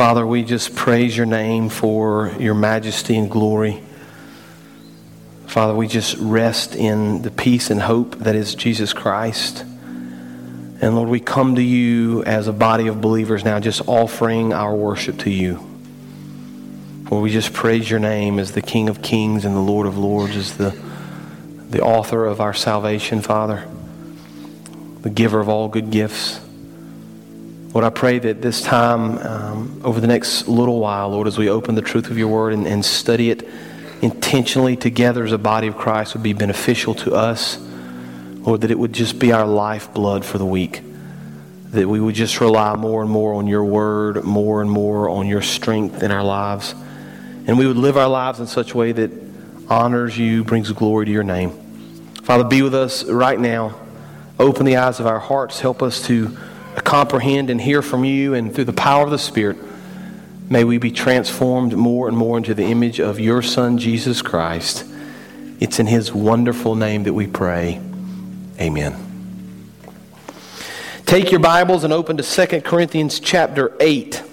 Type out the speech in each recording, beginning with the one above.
Father, we just praise your name for your majesty and glory. Father, we just rest in the peace and hope that is Jesus Christ. And Lord, we come to you as a body of believers now, just offering our worship to you. Lord, we just praise your name as the King of Kings and the Lord of Lords, as the, the author of our salvation, Father the giver of all good gifts. Lord, I pray that this time, um, over the next little while, Lord, as we open the truth of your word and, and study it intentionally together as a body of Christ, would be beneficial to us. Lord, that it would just be our lifeblood for the week. That we would just rely more and more on your word, more and more on your strength in our lives. And we would live our lives in such a way that honors you, brings glory to your name. Father, be with us right now. Open the eyes of our hearts. Help us to comprehend and hear from you. And through the power of the Spirit, may we be transformed more and more into the image of your Son, Jesus Christ. It's in his wonderful name that we pray. Amen. Take your Bibles and open to 2 Corinthians chapter 8.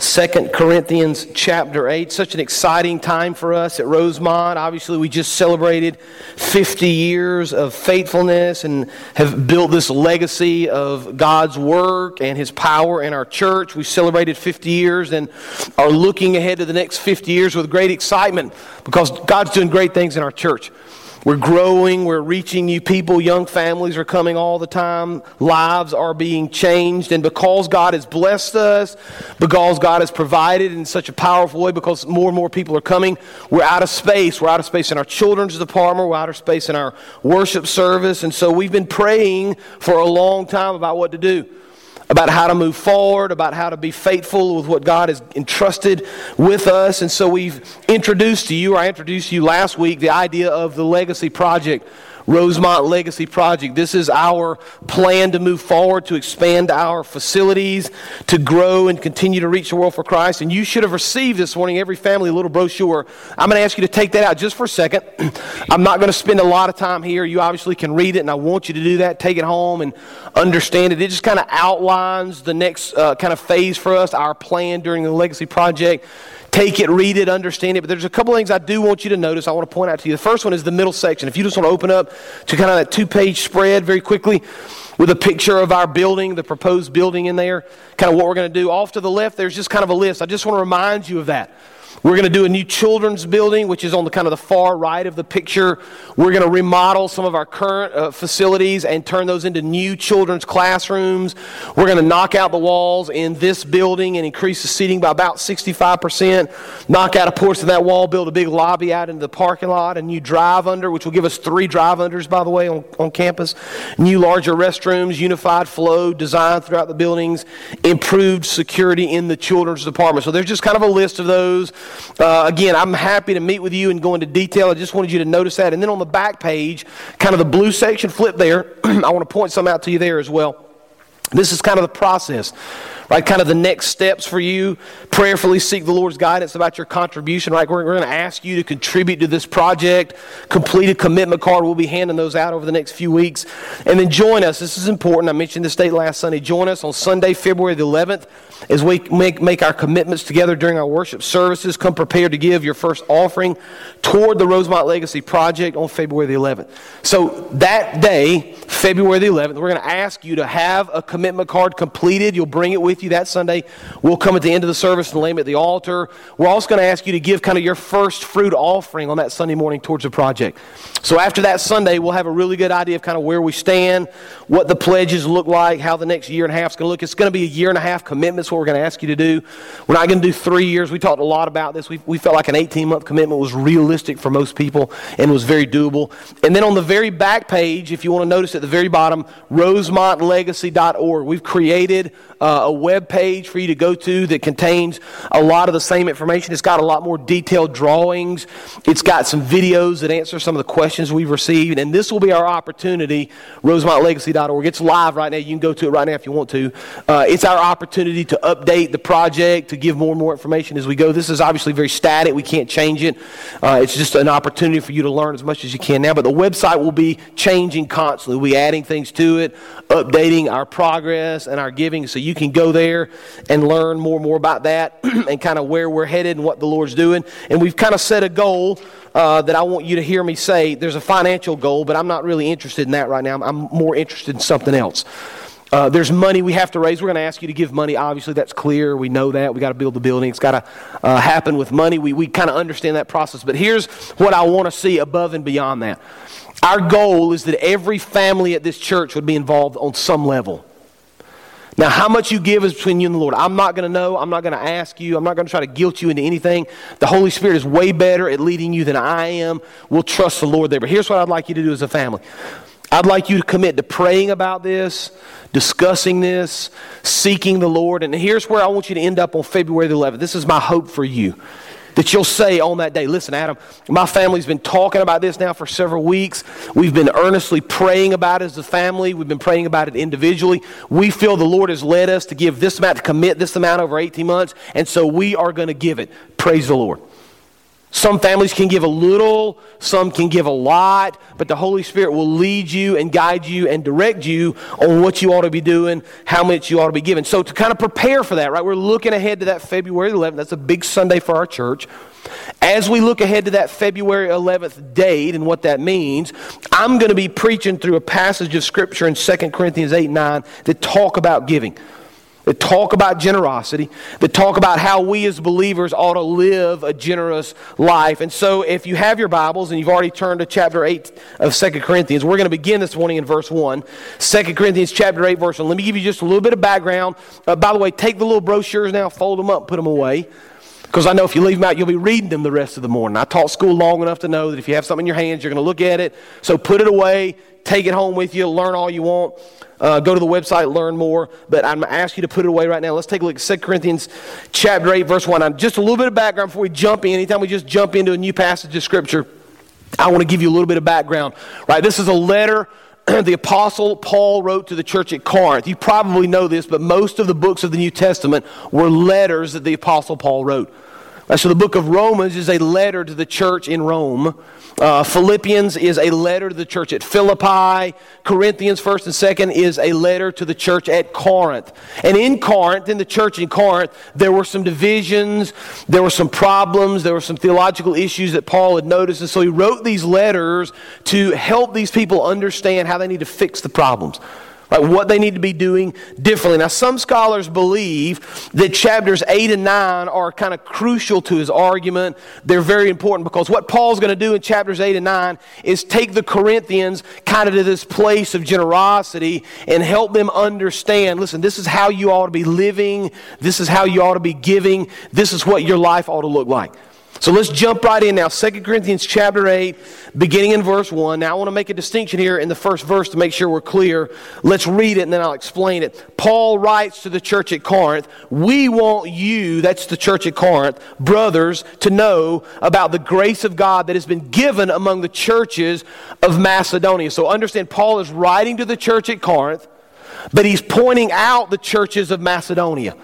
Second Corinthians chapter 8. Such an exciting time for us at Rosemont. Obviously, we just celebrated 50 years of faithfulness and have built this legacy of God's work and His power in our church. We celebrated 50 years and are looking ahead to the next 50 years with great excitement because God's doing great things in our church. We're growing, we're reaching new people, young families are coming all the time, lives are being changed, and because God has blessed us, because God has provided in such a powerful way, because more and more people are coming, we're out of space. We're out of space in our children's department, we're out of space in our worship service, and so we've been praying for a long time about what to do about how to move forward, about how to be faithful with what God has entrusted with us. And so we've introduced to you, or I introduced to you last week, the idea of the Legacy Project. Rosemont Legacy Project. This is our plan to move forward, to expand our facilities, to grow and continue to reach the world for Christ. And you should have received this morning, every family, a little brochure. I'm going to ask you to take that out just for a second. I'm not going to spend a lot of time here. You obviously can read it, and I want you to do that. Take it home and understand it. It just kind of outlines the next uh, kind of phase for us, our plan during the Legacy Project take it, read it, understand it. But there's a couple things I do want you to notice. I want to point out to you. The first one is the middle section. If you just want to open up to kind of that two page spread very quickly with a picture of our building, the proposed building in there, kind of what we're going to do. Off to the left, there's just kind of a list. I just want to remind you of that. We're going to do a new children's building, which is on the kind of the far right of the picture. We're going to remodel some of our current uh, facilities and turn those into new children's classrooms. We're going to knock out the walls in this building and increase the seating by about 65%. Knock out a portion of that wall, build a big lobby out into the parking lot, a new drive under, which will give us three drive unders, by the way, on, on campus. New larger restrooms, unified flow design throughout the buildings, improved security in the children's department. So there's just kind of a list of those. Uh, again, I'm happy to meet with you and go into detail. I just wanted you to notice that. And then on the back page, kind of the blue section, flip there. I want to point some out to you there as well. This is kind of the process right? Kind of the next steps for you. Prayerfully seek the Lord's guidance about your contribution, right? We're, we're going to ask you to contribute to this project. Complete a commitment card. We'll be handing those out over the next few weeks. And then join us. This is important. I mentioned this date last Sunday. Join us on Sunday, February the 11th, as we make, make our commitments together during our worship services. Come prepared to give your first offering toward the Rosemont Legacy Project on February the 11th. So that day, February the 11th, we're going to ask you to have a commitment card completed. You'll bring it with with you that Sunday. We'll come at the end of the service and lay them at the altar. We're also going to ask you to give kind of your first fruit offering on that Sunday morning towards the project. So after that Sunday, we'll have a really good idea of kind of where we stand, what the pledges look like, how the next year and a half is going to look. It's going to be a year and a half commitment. That's what we're going to ask you to do. We're not going to do three years. We talked a lot about this. We, we felt like an 18 month commitment was realistic for most people and was very doable. And then on the very back page, if you want to notice at the very bottom, rosemontlegacy.org, we've created uh, a web page for you to go to that contains a lot of the same information. It's got a lot more detailed drawings. It's got some videos that answer some of the questions we've received. And this will be our opportunity, rosemontlegacy.org. It's live right now. You can go to it right now if you want to. Uh, it's our opportunity to update the project, to give more and more information as we go. This is obviously very static. We can't change it. Uh, it's just an opportunity for you to learn as much as you can now. But the website will be changing constantly. We'll be adding things to it, updating our progress and our giving. So you can go there and learn more and more about that and kind of where we're headed and what the Lord's doing. And we've kind of set a goal uh, that I want you to hear me say. There's a financial goal, but I'm not really interested in that right now. I'm, I'm more interested in something else. Uh, there's money we have to raise. We're going to ask you to give money. Obviously, that's clear. We know that. we got to build the building. It's got to uh, happen with money. We, we kind of understand that process. But here's what I want to see above and beyond that. Our goal is that every family at this church would be involved on some level. Now, how much you give is between you and the Lord. I'm not going to know. I'm not going to ask you. I'm not going to try to guilt you into anything. The Holy Spirit is way better at leading you than I am. We'll trust the Lord there. But here's what I'd like you to do as a family I'd like you to commit to praying about this, discussing this, seeking the Lord. And here's where I want you to end up on February the 11th. This is my hope for you that you'll say on that day, listen, Adam, my family's been talking about this now for several weeks. We've been earnestly praying about it as a family. We've been praying about it individually. We feel the Lord has led us to give this amount, to commit this amount over 18 months, and so we are going to give it. Praise the Lord. Some families can give a little, some can give a lot, but the Holy Spirit will lead you and guide you and direct you on what you ought to be doing, how much you ought to be giving. So, to kind of prepare for that, right, we're looking ahead to that February 11th. That's a big Sunday for our church. As we look ahead to that February 11th date and what that means, I'm going to be preaching through a passage of Scripture in 2 Corinthians 8 9 that talk about giving that talk about generosity, that talk about how we as believers ought to live a generous life. And so, if you have your Bibles and you've already turned to chapter 8 of Second Corinthians, we're going to begin this morning in verse 1. 2 Corinthians chapter 8, verse 1. Let me give you just a little bit of background. Uh, by the way, take the little brochures now, fold them up, put them away. Because I know if you leave them out, you'll be reading them the rest of the morning. I taught school long enough to know that if you have something in your hands, you're going to look at it. So put it away, take it home with you, learn all you want. Uh, go to the website, learn more. But I'm going to ask you to put it away right now. Let's take a look at 2 Corinthians chapter 8, verse 1. Now, just a little bit of background before we jump in. Anytime we just jump into a new passage of Scripture, I want to give you a little bit of background. Right, this is a letter the apostle Paul wrote to the church at Corinth. You probably know this, but most of the books of the New Testament were letters that the apostle Paul wrote. So the book of Romans is a letter to the church in Rome. Uh, Philippians is a letter to the church at Philippi. Corinthians, 1st and 2nd, is a letter to the church at Corinth. And in Corinth, in the church in Corinth, there were some divisions, there were some problems, there were some theological issues that Paul had noticed. And so he wrote these letters to help these people understand how they need to fix the problems like what they need to be doing differently. Now, some scholars believe that chapters 8 and 9 are kind of crucial to his argument. They're very important because what Paul's going to do in chapters 8 and 9 is take the Corinthians kind of to this place of generosity and help them understand listen, this is how you ought to be living, this is how you ought to be giving, this is what your life ought to look like. So let's jump right in now. 2 Corinthians chapter 8, beginning in verse 1. Now I want to make a distinction here in the first verse to make sure we're clear. Let's read it and then I'll explain it. Paul writes to the church at Corinth, We want you, that's the church at Corinth, brothers, to know about the grace of God that has been given among the churches of Macedonia. So understand, Paul is writing to the church at Corinth, but he's pointing out the churches of Macedonia.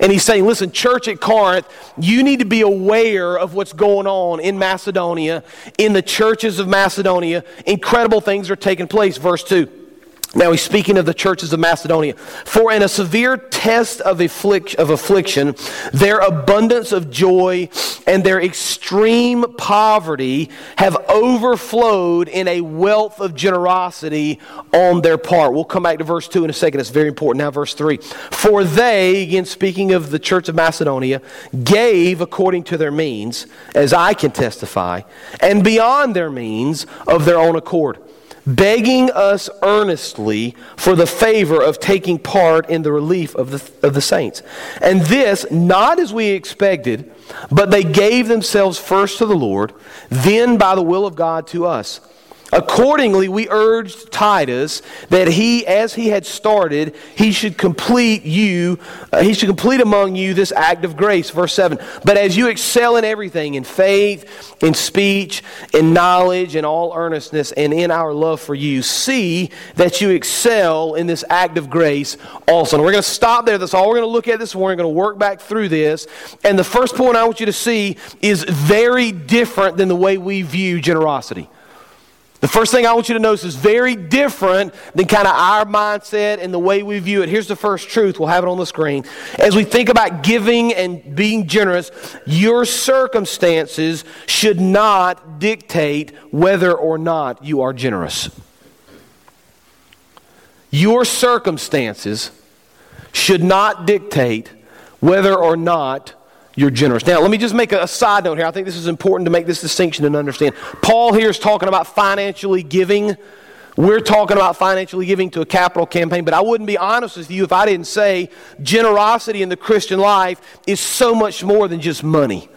And he's saying, listen, church at Corinth, you need to be aware of what's going on in Macedonia, in the churches of Macedonia. Incredible things are taking place. Verse 2. Now he's speaking of the churches of Macedonia. For in a severe test of, afflic- of affliction, their abundance of joy and their extreme poverty have overflowed in a wealth of generosity on their part. We'll come back to verse 2 in a second. It's very important. Now, verse 3. For they, again speaking of the church of Macedonia, gave according to their means, as I can testify, and beyond their means of their own accord begging us earnestly for the favor of taking part in the relief of the, of the saints. And this, not as we expected, but they gave themselves first to the Lord, then by the will of God to us. Accordingly, we urged Titus that he, as he had started, he should complete you, uh, he should complete among you this act of grace. Verse 7. But as you excel in everything, in faith, in speech, in knowledge, in all earnestness, and in our love for you, see that you excel in this act of grace also. And we're going to stop there. That's all we're going to look at this morning. We're going to work back through this. And the first point I want you to see is very different than the way we view generosity. The first thing I want you to notice is very different than kind of our mindset and the way we view it. Here's the first truth. We'll have it on the screen. As we think about giving and being generous, your circumstances should not dictate whether or not you are generous. Your circumstances should not dictate whether or not you're generous. Now, let me just make a, side note here. I think this is important to make this distinction and understand. Paul here is talking about financially giving. We're talking about financially giving to a capital campaign, but I wouldn't be honest with you if I didn't say generosity in the Christian life is so much more than just money.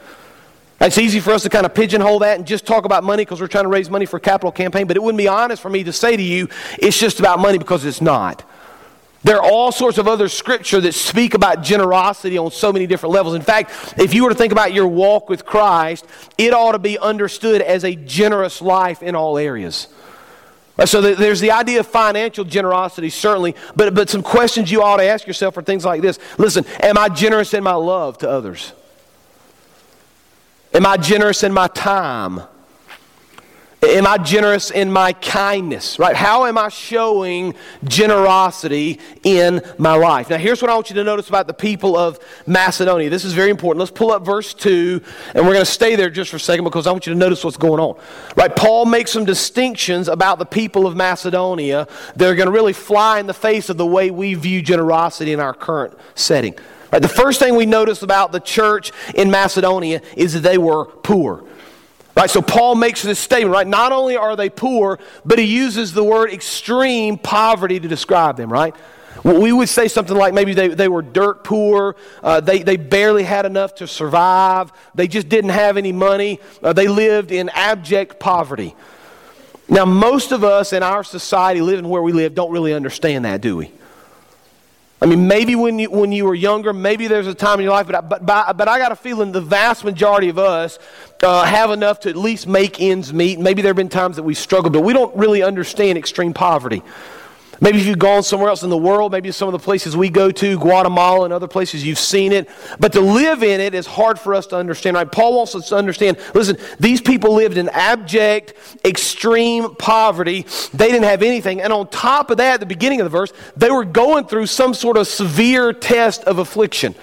It's easy for us to kind of pigeonhole that and just talk about money because we're trying to raise money for a capital campaign, but it wouldn't be honest for me to say to you it's just about money because it's not. There are all sorts of other scripture that speak about generosity on so many different levels. In fact, if you were to think about your walk with Christ, it ought to be understood as a generous life in all areas. So there's the idea of financial generosity, certainly, but, but some questions you ought to ask yourself are things like this. Listen, am I generous in my love to others? Am I generous in my time? Am I generous in my kindness? Right? How am I showing generosity in my life? Now, here's what I want you to notice about the people of Macedonia. This is very important. Let's pull up verse 2, and we're going to stay there just for a second because I want you to notice what's going on. Right? Paul makes some distinctions about the people of Macedonia that are going to really fly in the face of the way we view generosity in our current setting. Right? The first thing we notice about the church in Macedonia is that they were poor. Right, so Paul makes this statement, right? Not only are they poor, but he uses the word extreme poverty to describe them, right? We would say something like maybe they, they were dirt poor, uh, they, they barely had enough to survive, they just didn't have any money, uh, they lived in abject poverty. Now, most of us in our society living where we live don't really understand that, do we? I mean, maybe when you, when you were younger, maybe there's a time in your life, but, but, but, but I got a feeling the vast majority of us uh, have enough to at least make ends meet. Maybe there have been times that we struggled, but we don't really understand extreme poverty. Maybe if you've gone somewhere else in the world, maybe some of the places we go to, Guatemala and other places, you've seen it. But to live in it is hard for us to understand. Right? Paul wants us to understand listen, these people lived in abject, extreme poverty. They didn't have anything. And on top of that, at the beginning of the verse, they were going through some sort of severe test of affliction.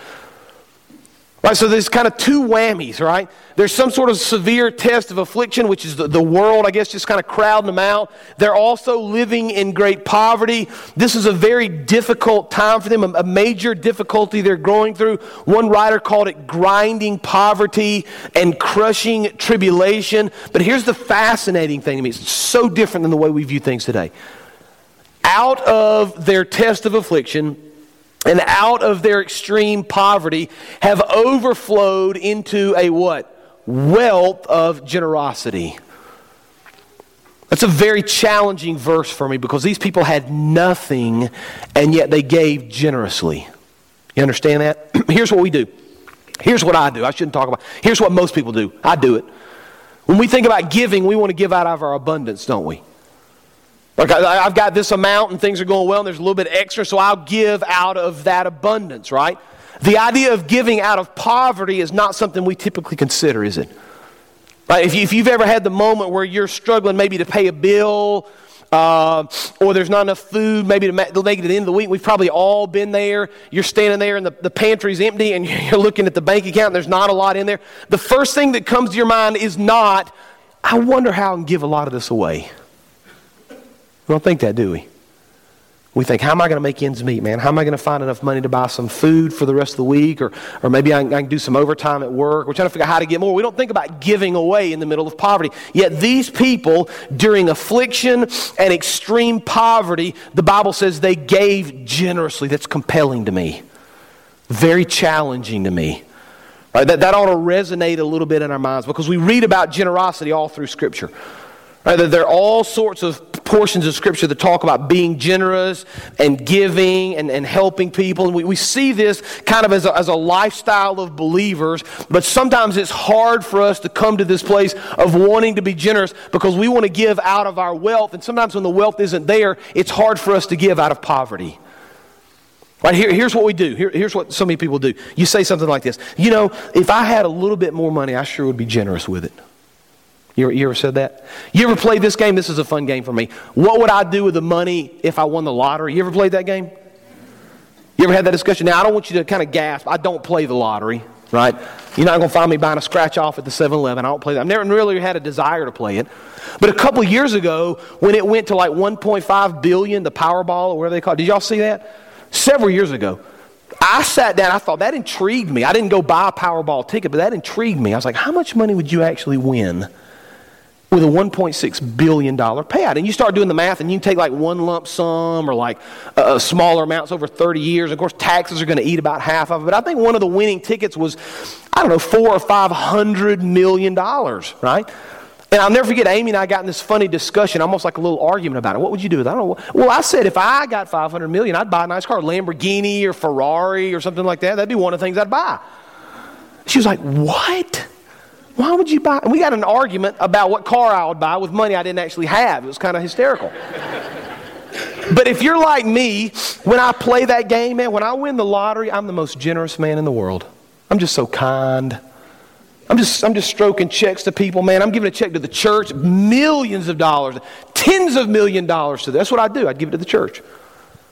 Right, so there's kind of two whammies, right? There's some sort of severe test of affliction, which is the, the world, I guess, just kind of crowding them out. They're also living in great poverty. This is a very difficult time for them, a, a major difficulty they're going through. One writer called it grinding poverty and crushing tribulation. But here's the fascinating thing to me it's so different than the way we view things today. Out of their test of affliction, and out of their extreme poverty have overflowed into a what? Wealth of generosity. That's a very challenging verse for me because these people had nothing and yet they gave generously. You understand that? Here's what we do. Here's what I do. I shouldn't talk about. Here's what most people do. I do it. When we think about giving, we want to give out of our abundance, don't we? Like I, have got this amount and things are going well and there's a little bit extra, so I'll give out of that abundance, right? The idea of giving out of poverty is not something we typically consider, is it? Right? If, you, if you've ever had the moment where you're struggling maybe to pay a bill, uh, or there's not enough food maybe to make, to it at the end of the week. We've probably all been there. You're standing there and the, the pantry's empty and you're looking at the bank account and there's not a lot in there. The first thing that comes to your mind is not, I wonder how I can give a lot of this away. We don't think that, do we? We think, how am I going to make ends meet, man? How am I going to find enough money to buy some food for the rest of the week? Or, or maybe I can, I can do some overtime at work. We're trying to figure out how to get more. We don't think about giving away in the middle of poverty. Yet these people, during affliction and extreme poverty, the Bible says they gave generously. That's compelling to me. Very challenging to me. Right, that, that ought to resonate a little bit in our minds because we read about generosity all through Scripture. Right? There are all sorts of portions of Scripture that talk about being generous and giving and, and helping people. And we, we see this kind of as a, as a lifestyle of believers, but sometimes it's hard for us to come to this place of wanting to be generous because we want to give out of our wealth. And sometimes when the wealth isn't there, it's hard for us to give out of poverty. Right here, here's what we do. Here, here's what so many people do. You say something like this You know, if I had a little bit more money, I sure would be generous with it. You ever, you ever said that? You ever played this game? This is a fun game for me. What would I do with the money if I won the lottery? You ever played that game? You ever had that discussion? Now, I don't want you to kind of gasp. I don't play the lottery, right? You're not going to find me buying a scratch off at the 7 Eleven. I don't play that. I've never really had a desire to play it. But a couple years ago, when it went to like 1.5 billion, the Powerball, or whatever they call it, did y'all see that? Several years ago. I sat down, I thought that intrigued me. I didn't go buy a Powerball ticket, but that intrigued me. I was like, how much money would you actually win? With a $1.6 billion payout. And you start doing the math, and you take like one lump sum or like uh, smaller amounts over 30 years. Of course, taxes are going to eat about half of it. But I think one of the winning tickets was, I don't know, four or five hundred million dollars, right? And I'll never forget, Amy and I got in this funny discussion, almost like a little argument about it. What would you do with it? I don't know. Well, I said if I got 500 million, I'd buy a nice car, Lamborghini or Ferrari or something like that. That'd be one of the things I'd buy. She was like, What? Why would you buy? And we got an argument about what car I would buy with money I didn't actually have. It was kind of hysterical. but if you're like me, when I play that game, man, when I win the lottery, I'm the most generous man in the world. I'm just so kind. I'm just, I'm just stroking checks to people, man. I'm giving a check to the church, millions of dollars, tens of million dollars to them. That's what I do. I'd give it to the church.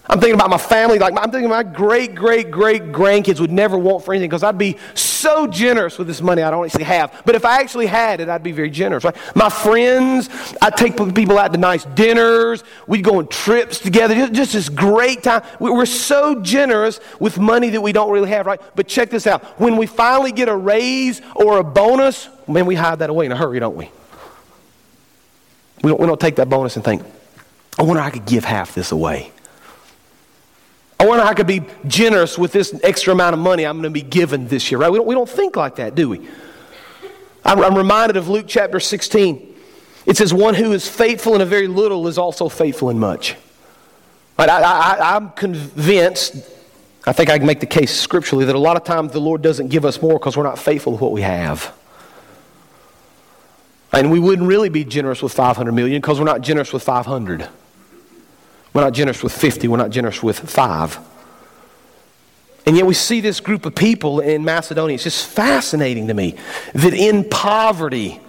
I'm thinking about my family. Like I'm thinking my great, great, great grandkids would never want for anything because I'd be so generous with this money I don't actually have. But if I actually had it, I'd be very generous. Right? My friends, I'd take people out to nice dinners. We'd go on trips together. Just, just this great time. We're so generous with money that we don't really have, right? But check this out. When we finally get a raise or a bonus, man, we hide that away in a hurry, don't we? We don't, we don't take that bonus and think, I wonder I could give half this away. I wonder how I could be generous with this extra amount of money I'm going to be given this year, right? We don't, we don't think like that, do we? I'm, I'm reminded of Luke chapter 16. It says, One who is faithful in a very little is also faithful in much. Right? I, I'm convinced, I think I can make the case scripturally, that a lot of times the Lord doesn't give us more because we're not faithful to what we have. And we wouldn't really be generous with 500 million because we're not generous with 500. We're not generous with 50, we're not generous with five. And yet we see this group of people in Macedonia. It's just fascinating to me that in poverty,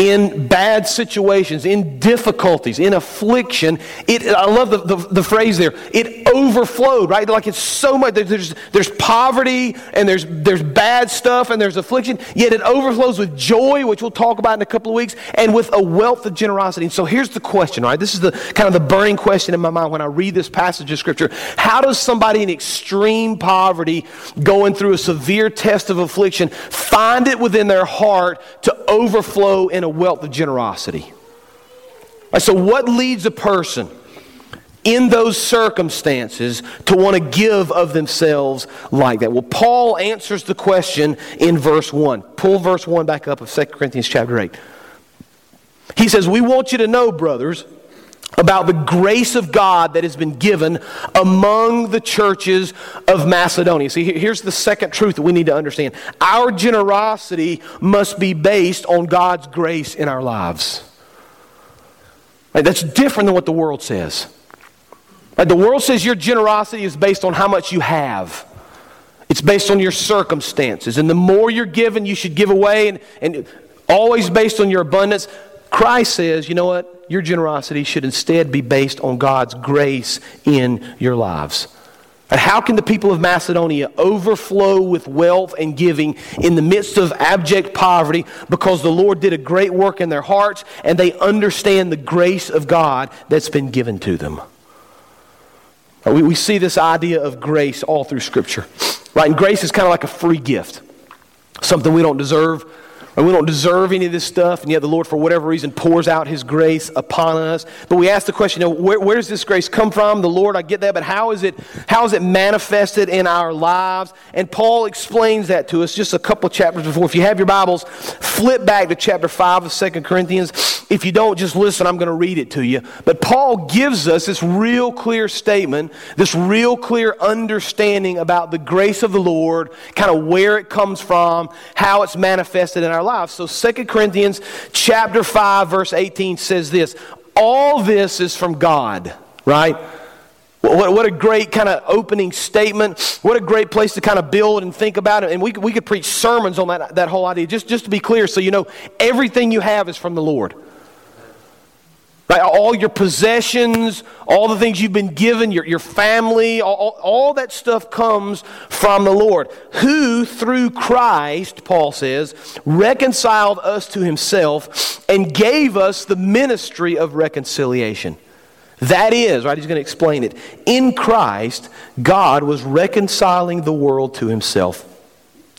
in bad situations, in difficulties, in affliction. It, I love the, the, the, phrase there. It overflowed, right? Like it's so much. There's, there's poverty and there's, there's bad stuff and there's affliction, yet it overflows with joy, which we'll talk about in a couple of weeks, and with a wealth of generosity. And so here's the question, right? This is the kind of the burning question in my mind when I read this passage of Scripture. How does somebody in extreme poverty, going through a severe test of affliction, find it within their heart to overflow in a wealth of generosity. Right, so, what leads a person in those circumstances to want to give of themselves like that? Well, Paul answers the question in verse 1. Pull verse 1 back up of 2 Corinthians chapter 8. He says, We want you to know, brothers, about the grace of God that has been given among the churches of Macedonia. See, here's the second truth that we need to understand our generosity must be based on God's grace in our lives. Right, that's different than what the world says. Right, the world says your generosity is based on how much you have. It's based on your circumstances. And the more you're given, you should give away, and, and always based on your abundance. Christ says, you know what? Your generosity should instead be based on God's grace in your lives. And how can the people of Macedonia overflow with wealth and giving in the midst of abject poverty because the Lord did a great work in their hearts and they understand the grace of God that's been given to them? We, we see this idea of grace all through Scripture. Right? And grace is kind of like a free gift, something we don't deserve and we don't deserve any of this stuff, and yet the Lord, for whatever reason, pours out His grace upon us. But we ask the question, you know, where, where, does this grace come from? The Lord, I get that, but how is it, how is it manifested in our lives? And Paul explains that to us just a couple chapters before. If you have your Bibles, flip back to chapter 5 of Second Corinthians. If you don't just listen, I'm going to read it to you. But Paul gives us this real clear statement, this real clear understanding about the grace of the Lord, kind of where it comes from, how it's manifested in our lives. So 2 Corinthians chapter 5 verse 18 says this, all this is from God, right? What, what a great kind of opening statement. What a great place to kind of build and think about it. And we, we could preach sermons on that, that whole idea. Just, just to be clear, so you know, everything you have is from the Lord. Right? All your possessions, all the things you've been given, your, your family, all, all that stuff comes from the Lord. Who, through Christ, Paul says, reconciled us to himself and gave us the ministry of reconciliation. That is, right, he's going to explain it. In Christ, God was reconciling the world to himself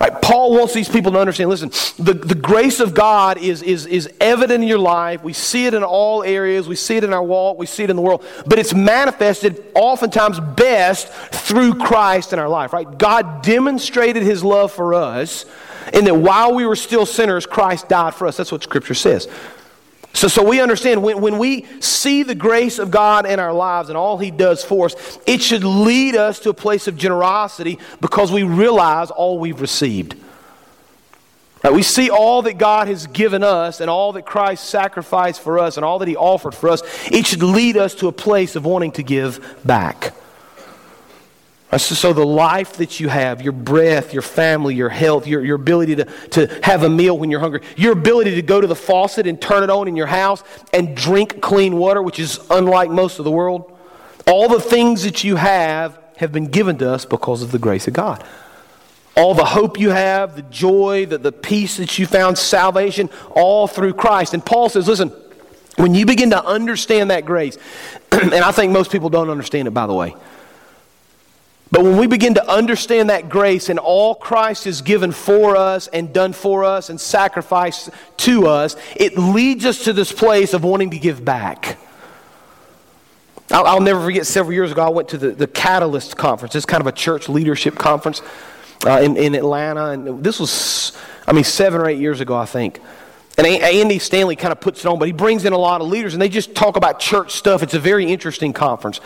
Right? Paul wants these people to understand listen, the, the grace of God is, is, is evident in your life. We see it in all areas. We see it in our walk. We see it in the world. But it's manifested oftentimes best through Christ in our life. Right? God demonstrated his love for us in that while we were still sinners, Christ died for us. That's what Scripture says. So, so we understand when, when we see the grace of God in our lives and all He does for us, it should lead us to a place of generosity because we realize all we've received. Right, we see all that God has given us and all that Christ sacrificed for us and all that He offered for us. It should lead us to a place of wanting to give back. Uh, so, the life that you have, your breath, your family, your health, your, your ability to, to have a meal when you're hungry, your ability to go to the faucet and turn it on in your house and drink clean water, which is unlike most of the world, all the things that you have have been given to us because of the grace of God. All the hope you have, the joy, the, the peace that you found, salvation, all through Christ. And Paul says, listen, when you begin to understand that grace, and I think most people don't understand it, by the way. But when we begin to understand that grace and all Christ has given for us and done for us and sacrificed to us, it leads us to this place of wanting to give back. I'll, I'll never forget several years ago, I went to the, the Catalyst Conference. It's kind of a church leadership conference uh, in, in Atlanta. And this was, I mean, seven or eight years ago, I think. And Andy Stanley kind of puts it on, but he brings in a lot of leaders and they just talk about church stuff. It's a very interesting conference.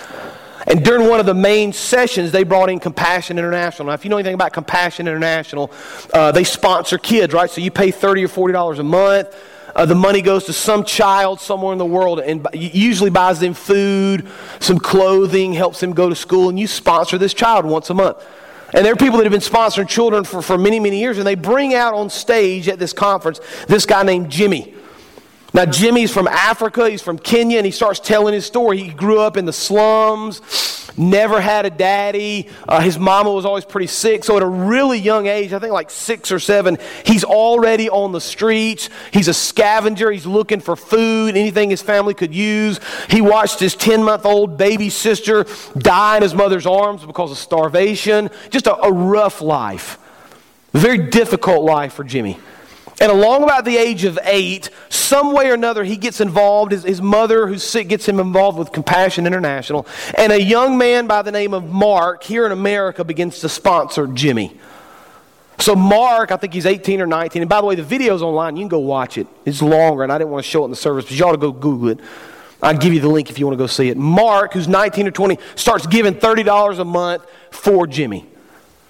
And during one of the main sessions, they brought in Compassion International. Now, if you know anything about Compassion International, uh, they sponsor kids, right? So you pay 30 or $40 a month. Uh, the money goes to some child somewhere in the world and usually buys them food, some clothing, helps them go to school, and you sponsor this child once a month. And there are people that have been sponsoring children for, for many, many years, and they bring out on stage at this conference this guy named Jimmy. Now, Jimmy's from Africa, he's from Kenya, and he starts telling his story. He grew up in the slums, never had a daddy. Uh, his mama was always pretty sick. So, at a really young age, I think like six or seven, he's already on the streets. He's a scavenger. He's looking for food, anything his family could use. He watched his 10 month old baby sister die in his mother's arms because of starvation. Just a, a rough life. A very difficult life for Jimmy. And along about the age of eight, some way or another, he gets involved. His, his mother, who's sick, gets him involved with Compassion International. And a young man by the name of Mark here in America begins to sponsor Jimmy. So, Mark, I think he's 18 or 19. And by the way, the video's online. You can go watch it. It's longer, and I didn't want to show it in the service, but you ought to go Google it. I'll give you the link if you want to go see it. Mark, who's 19 or 20, starts giving $30 a month for Jimmy.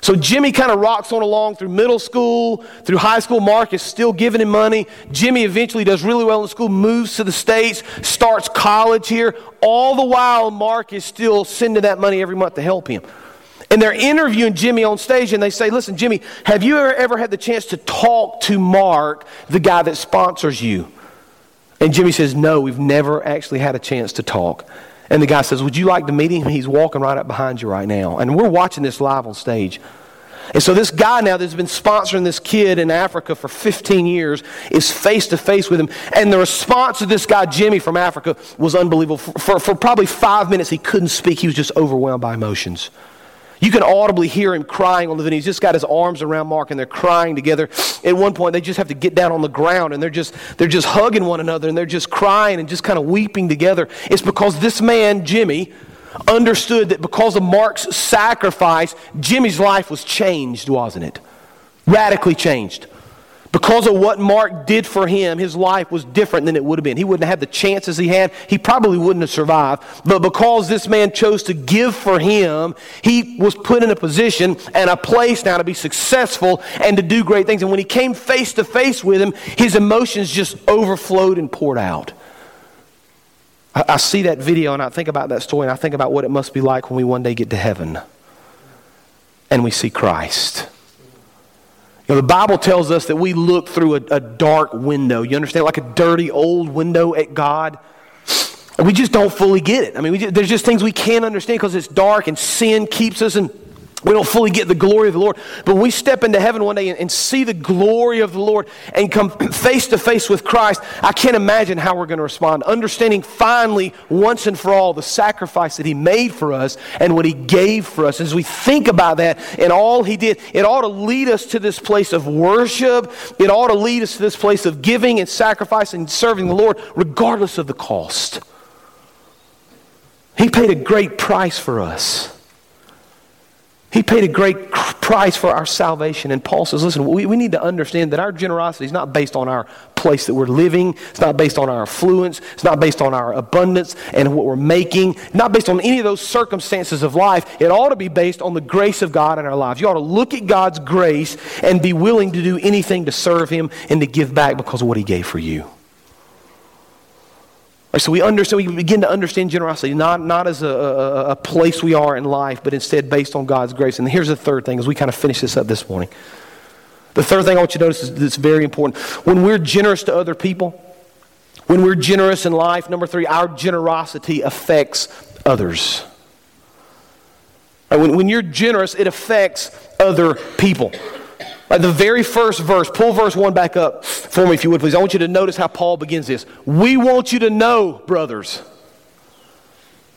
So Jimmy kind of rocks on along through middle school, through high school. Mark is still giving him money. Jimmy eventually does really well in school, moves to the States, starts college here. All the while, Mark is still sending that money every month to help him. And they're interviewing Jimmy on stage, and they say, Listen, Jimmy, have you ever, ever had the chance to talk to Mark, the guy that sponsors you? And Jimmy says, No, we've never actually had a chance to talk. And the guy says, Would you like to meet him? He's walking right up behind you right now. And we're watching this live on stage. And so this guy now that's been sponsoring this kid in Africa for 15 years is face to face with him. And the response of this guy, Jimmy from Africa, was unbelievable. For, for, for, probably five minutes, he couldn't speak. He was just overwhelmed by emotions. You can audibly hear him crying on the video. He's just got his arms around Mark and they're crying together. At one point, they just have to get down on the ground and they're just, they're just hugging one another and they're just crying and just kind of weeping together. It's because this man, Jimmy, understood that because of Mark's sacrifice, Jimmy's life was changed, wasn't it? Radically changed. Because of what Mark did for him, his life was different than it would have been. He wouldn't have had the chances he had. He probably wouldn't have survived. But because this man chose to give for him, he was put in a position and a place now to be successful and to do great things. And when he came face to face with him, his emotions just overflowed and poured out. I, I see that video and I think about that story and I think about what it must be like when we one day get to heaven and we see Christ. You know, the Bible tells us that we look through a, a, dark window. You understand? Like a dirty old window at God. And we just don't fully get it. I mean, just, there's just things we can't understand because it's dark and sin keeps us and we don't fully get the glory of the Lord. But we step into heaven one day and, and see the glory of the Lord and come face to face with Christ, I can't imagine how we're going to respond. Understanding finally, once and for all, the sacrifice that He made for us and what He gave for us. As we think about that and all He did, it ought to lead us to this place of worship. It ought to lead us to this place of giving and sacrifice and serving the Lord, regardless of the cost. He paid a great price for us. He paid a great price for our salvation. And Paul says, listen, we, we need to understand that our generosity is not based on our place that we're living. It's not based on our affluence. It's not based on our abundance and what we're making. Not based on any of those circumstances of life. It ought to be based on the grace of God in our lives. You ought to look at God's grace and be willing to do anything to serve Him and to give back because of what He gave for you. So we understand, we begin to understand generosity, not, not as a, a, a, place we are in life, but instead based on God's grace. And here's the third thing as we kind of finish this up this morning. The third thing I want you to notice is that's very important. When we're generous to other people, when we're generous in life, number three, our generosity affects others. When, when you're generous, it affects other people. At the very first verse, pull verse 1 back up for me, if you would, please. I want you to notice how Paul begins this. We want you to know, brothers.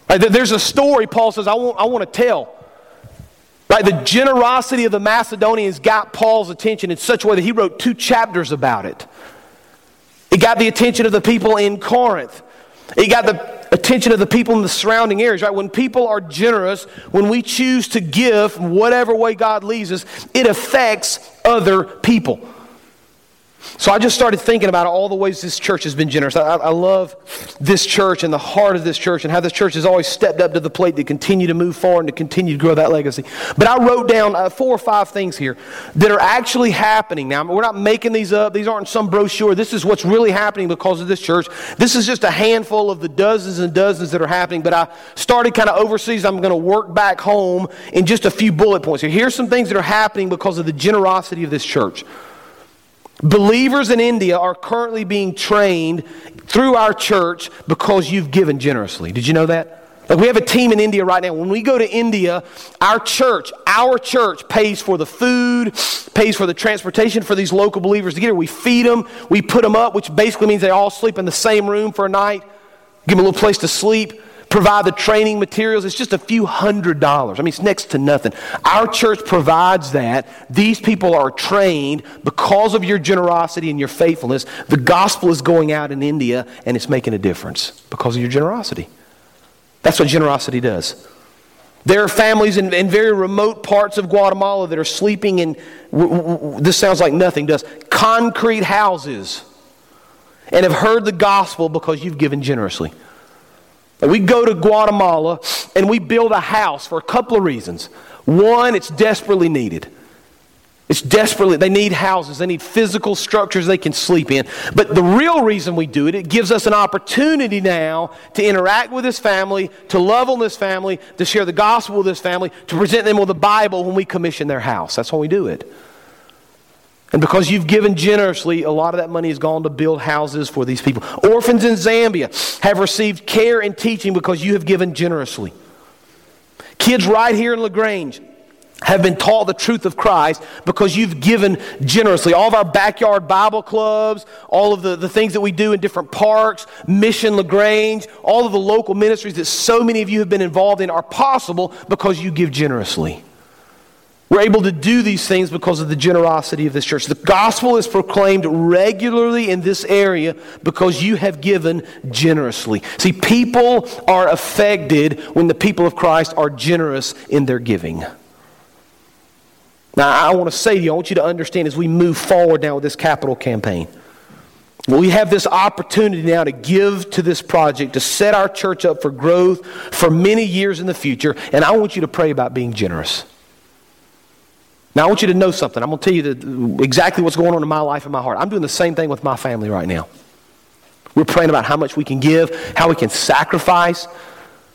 Right, there's a story Paul says, I want, I want to tell. Right, the generosity of the Macedonians got Paul's attention in such a way that he wrote two chapters about it. It got the attention of the people in Corinth. It got the attention of the people in the surrounding areas, right? When people are generous, when we choose to give whatever way God leads us, it affects other people. So I just started thinking about all the ways this church has been generous. I, I, love this church and the heart of this church and how this church has always stepped up to the plate to continue to move forward and to continue to grow that legacy. But I wrote down uh, four or five things here that are actually happening. Now, we're not making these up. These aren't some brochure. This is what's really happening because of this church. This is just a handful of the dozens and dozens that are happening. But I started kind of overseas. I'm going to work back home in just a few bullet points here. Here's some things that are happening because of the generosity of this church. Believers in India are currently being trained through our church because you've given generously. Did you know that? Like we have a team in India right now. When we go to India, our church, our church pays for the food, pays for the transportation for these local believers to get here. We feed them, we put them up, which basically means they all sleep in the same room for a night, give them a little place to sleep provide the training materials. It's just a few hundred dollars. I mean, it's next to nothing. Our church provides that. These people are trained because of your generosity and your faithfulness. The gospel is going out in India and it's making a difference because of your generosity. That's what generosity does. There are families in, in very remote parts of Guatemala that are sleeping in, w- w- this sounds like nothing does, concrete houses and have heard the gospel because you've given generously. We go to Guatemala and we build a house for a couple of reasons. One, it's desperately needed. It's desperately, they need houses, they need physical structures they can sleep in. But the real reason we do it, it gives us an opportunity now to interact with this family, to love on this family, to share the gospel with this family, to present them with the Bible when we commission their house. That's why we do it. And because you've given generously, a lot of that money has gone to build houses for these people. Orphans in Zambia have received care and teaching because you have given generously. Kids right here in LaGrange have been taught the truth of Christ because you've given generously. All of our backyard Bible clubs, all of the, the things that we do in different parks, Mission LaGrange, all of the local ministries that so many of you have been involved in are possible because you give generously. We're able to do these things because of the generosity of this church. The gospel is proclaimed regularly in this area because you have given generously. See, people are affected when the people of Christ are generous in their giving. Now, I want to say to you, I want you to understand as we move forward now with this capital campaign, we have this opportunity now to give to this project, to set our church up for growth for many years in the future, and I want you to pray about being generous. Now, I want you to know something. I'm going to tell you the, exactly what's going on in my life and my heart. I'm doing the same thing with my family right now. We're praying about how much we can give, how we can sacrifice,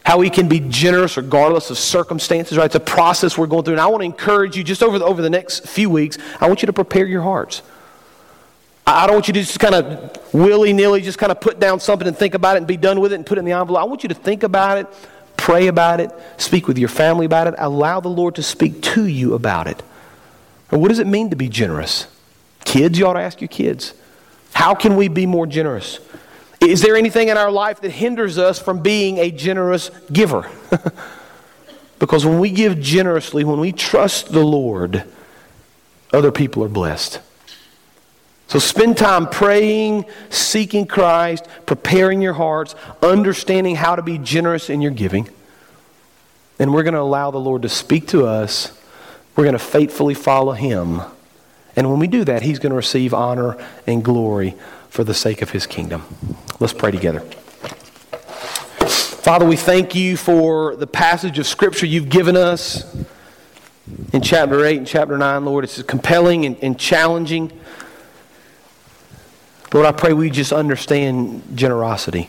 how we can be generous regardless of circumstances, right? It's a process we're going through. And I want to encourage you just over the, over the next few weeks, I want you to prepare your hearts. I don't want you to just kind of willy nilly just kind of put down something and think about it and be done with it and put it in the envelope. I want you to think about it, pray about it, speak with your family about it, allow the Lord to speak to you about it. What does it mean to be generous? Kids, you ought to ask your kids. How can we be more generous? Is there anything in our life that hinders us from being a generous giver? because when we give generously, when we trust the Lord, other people are blessed. So spend time praying, seeking Christ, preparing your hearts, understanding how to be generous in your giving. And we're going to allow the Lord to speak to us. We're going to faithfully follow Him. And when we do that, He's going to receive honor and glory for the sake of his kingdom. Let's pray together. Father, we thank you for the passage of Scripture you've given us in chapter 8 and chapter 9, Lord. It's compelling and, and challenging. Lord, I pray we just understand generosity.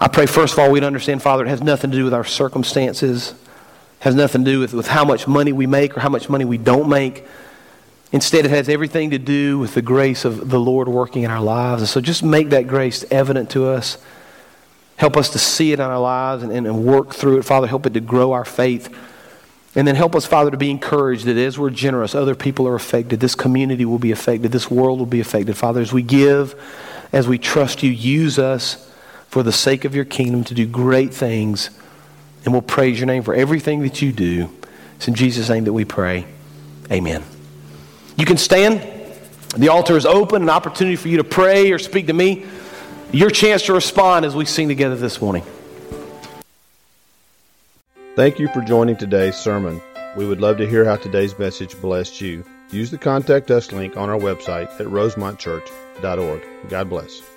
I pray, first of all, we'd understand, Father, it has nothing to do with our circumstances, has nothing to do with, with how much money we make or how much money we don't make. Instead, it has everything to do with the grace of the Lord working in our lives. And so just make that grace evident to us. Help us to see it in our lives and, and work through it. Father, help it to grow our faith. And then help us, Father, to be encouraged that as we're generous, other people are affected. This community will be affected. This world will be affected. Father, as we give, as we trust you, use us for the sake of your kingdom to do great things. And we'll praise your name for everything that you do. It's in Jesus' name that we pray. Amen. You can stand. The altar is open, an opportunity for you to pray or speak to me. Your chance to respond as we sing together this morning. Thank you for joining today's sermon. We would love to hear how today's message blessed you. Use the Contact Us link on our website at rosemontchurch.org. God bless.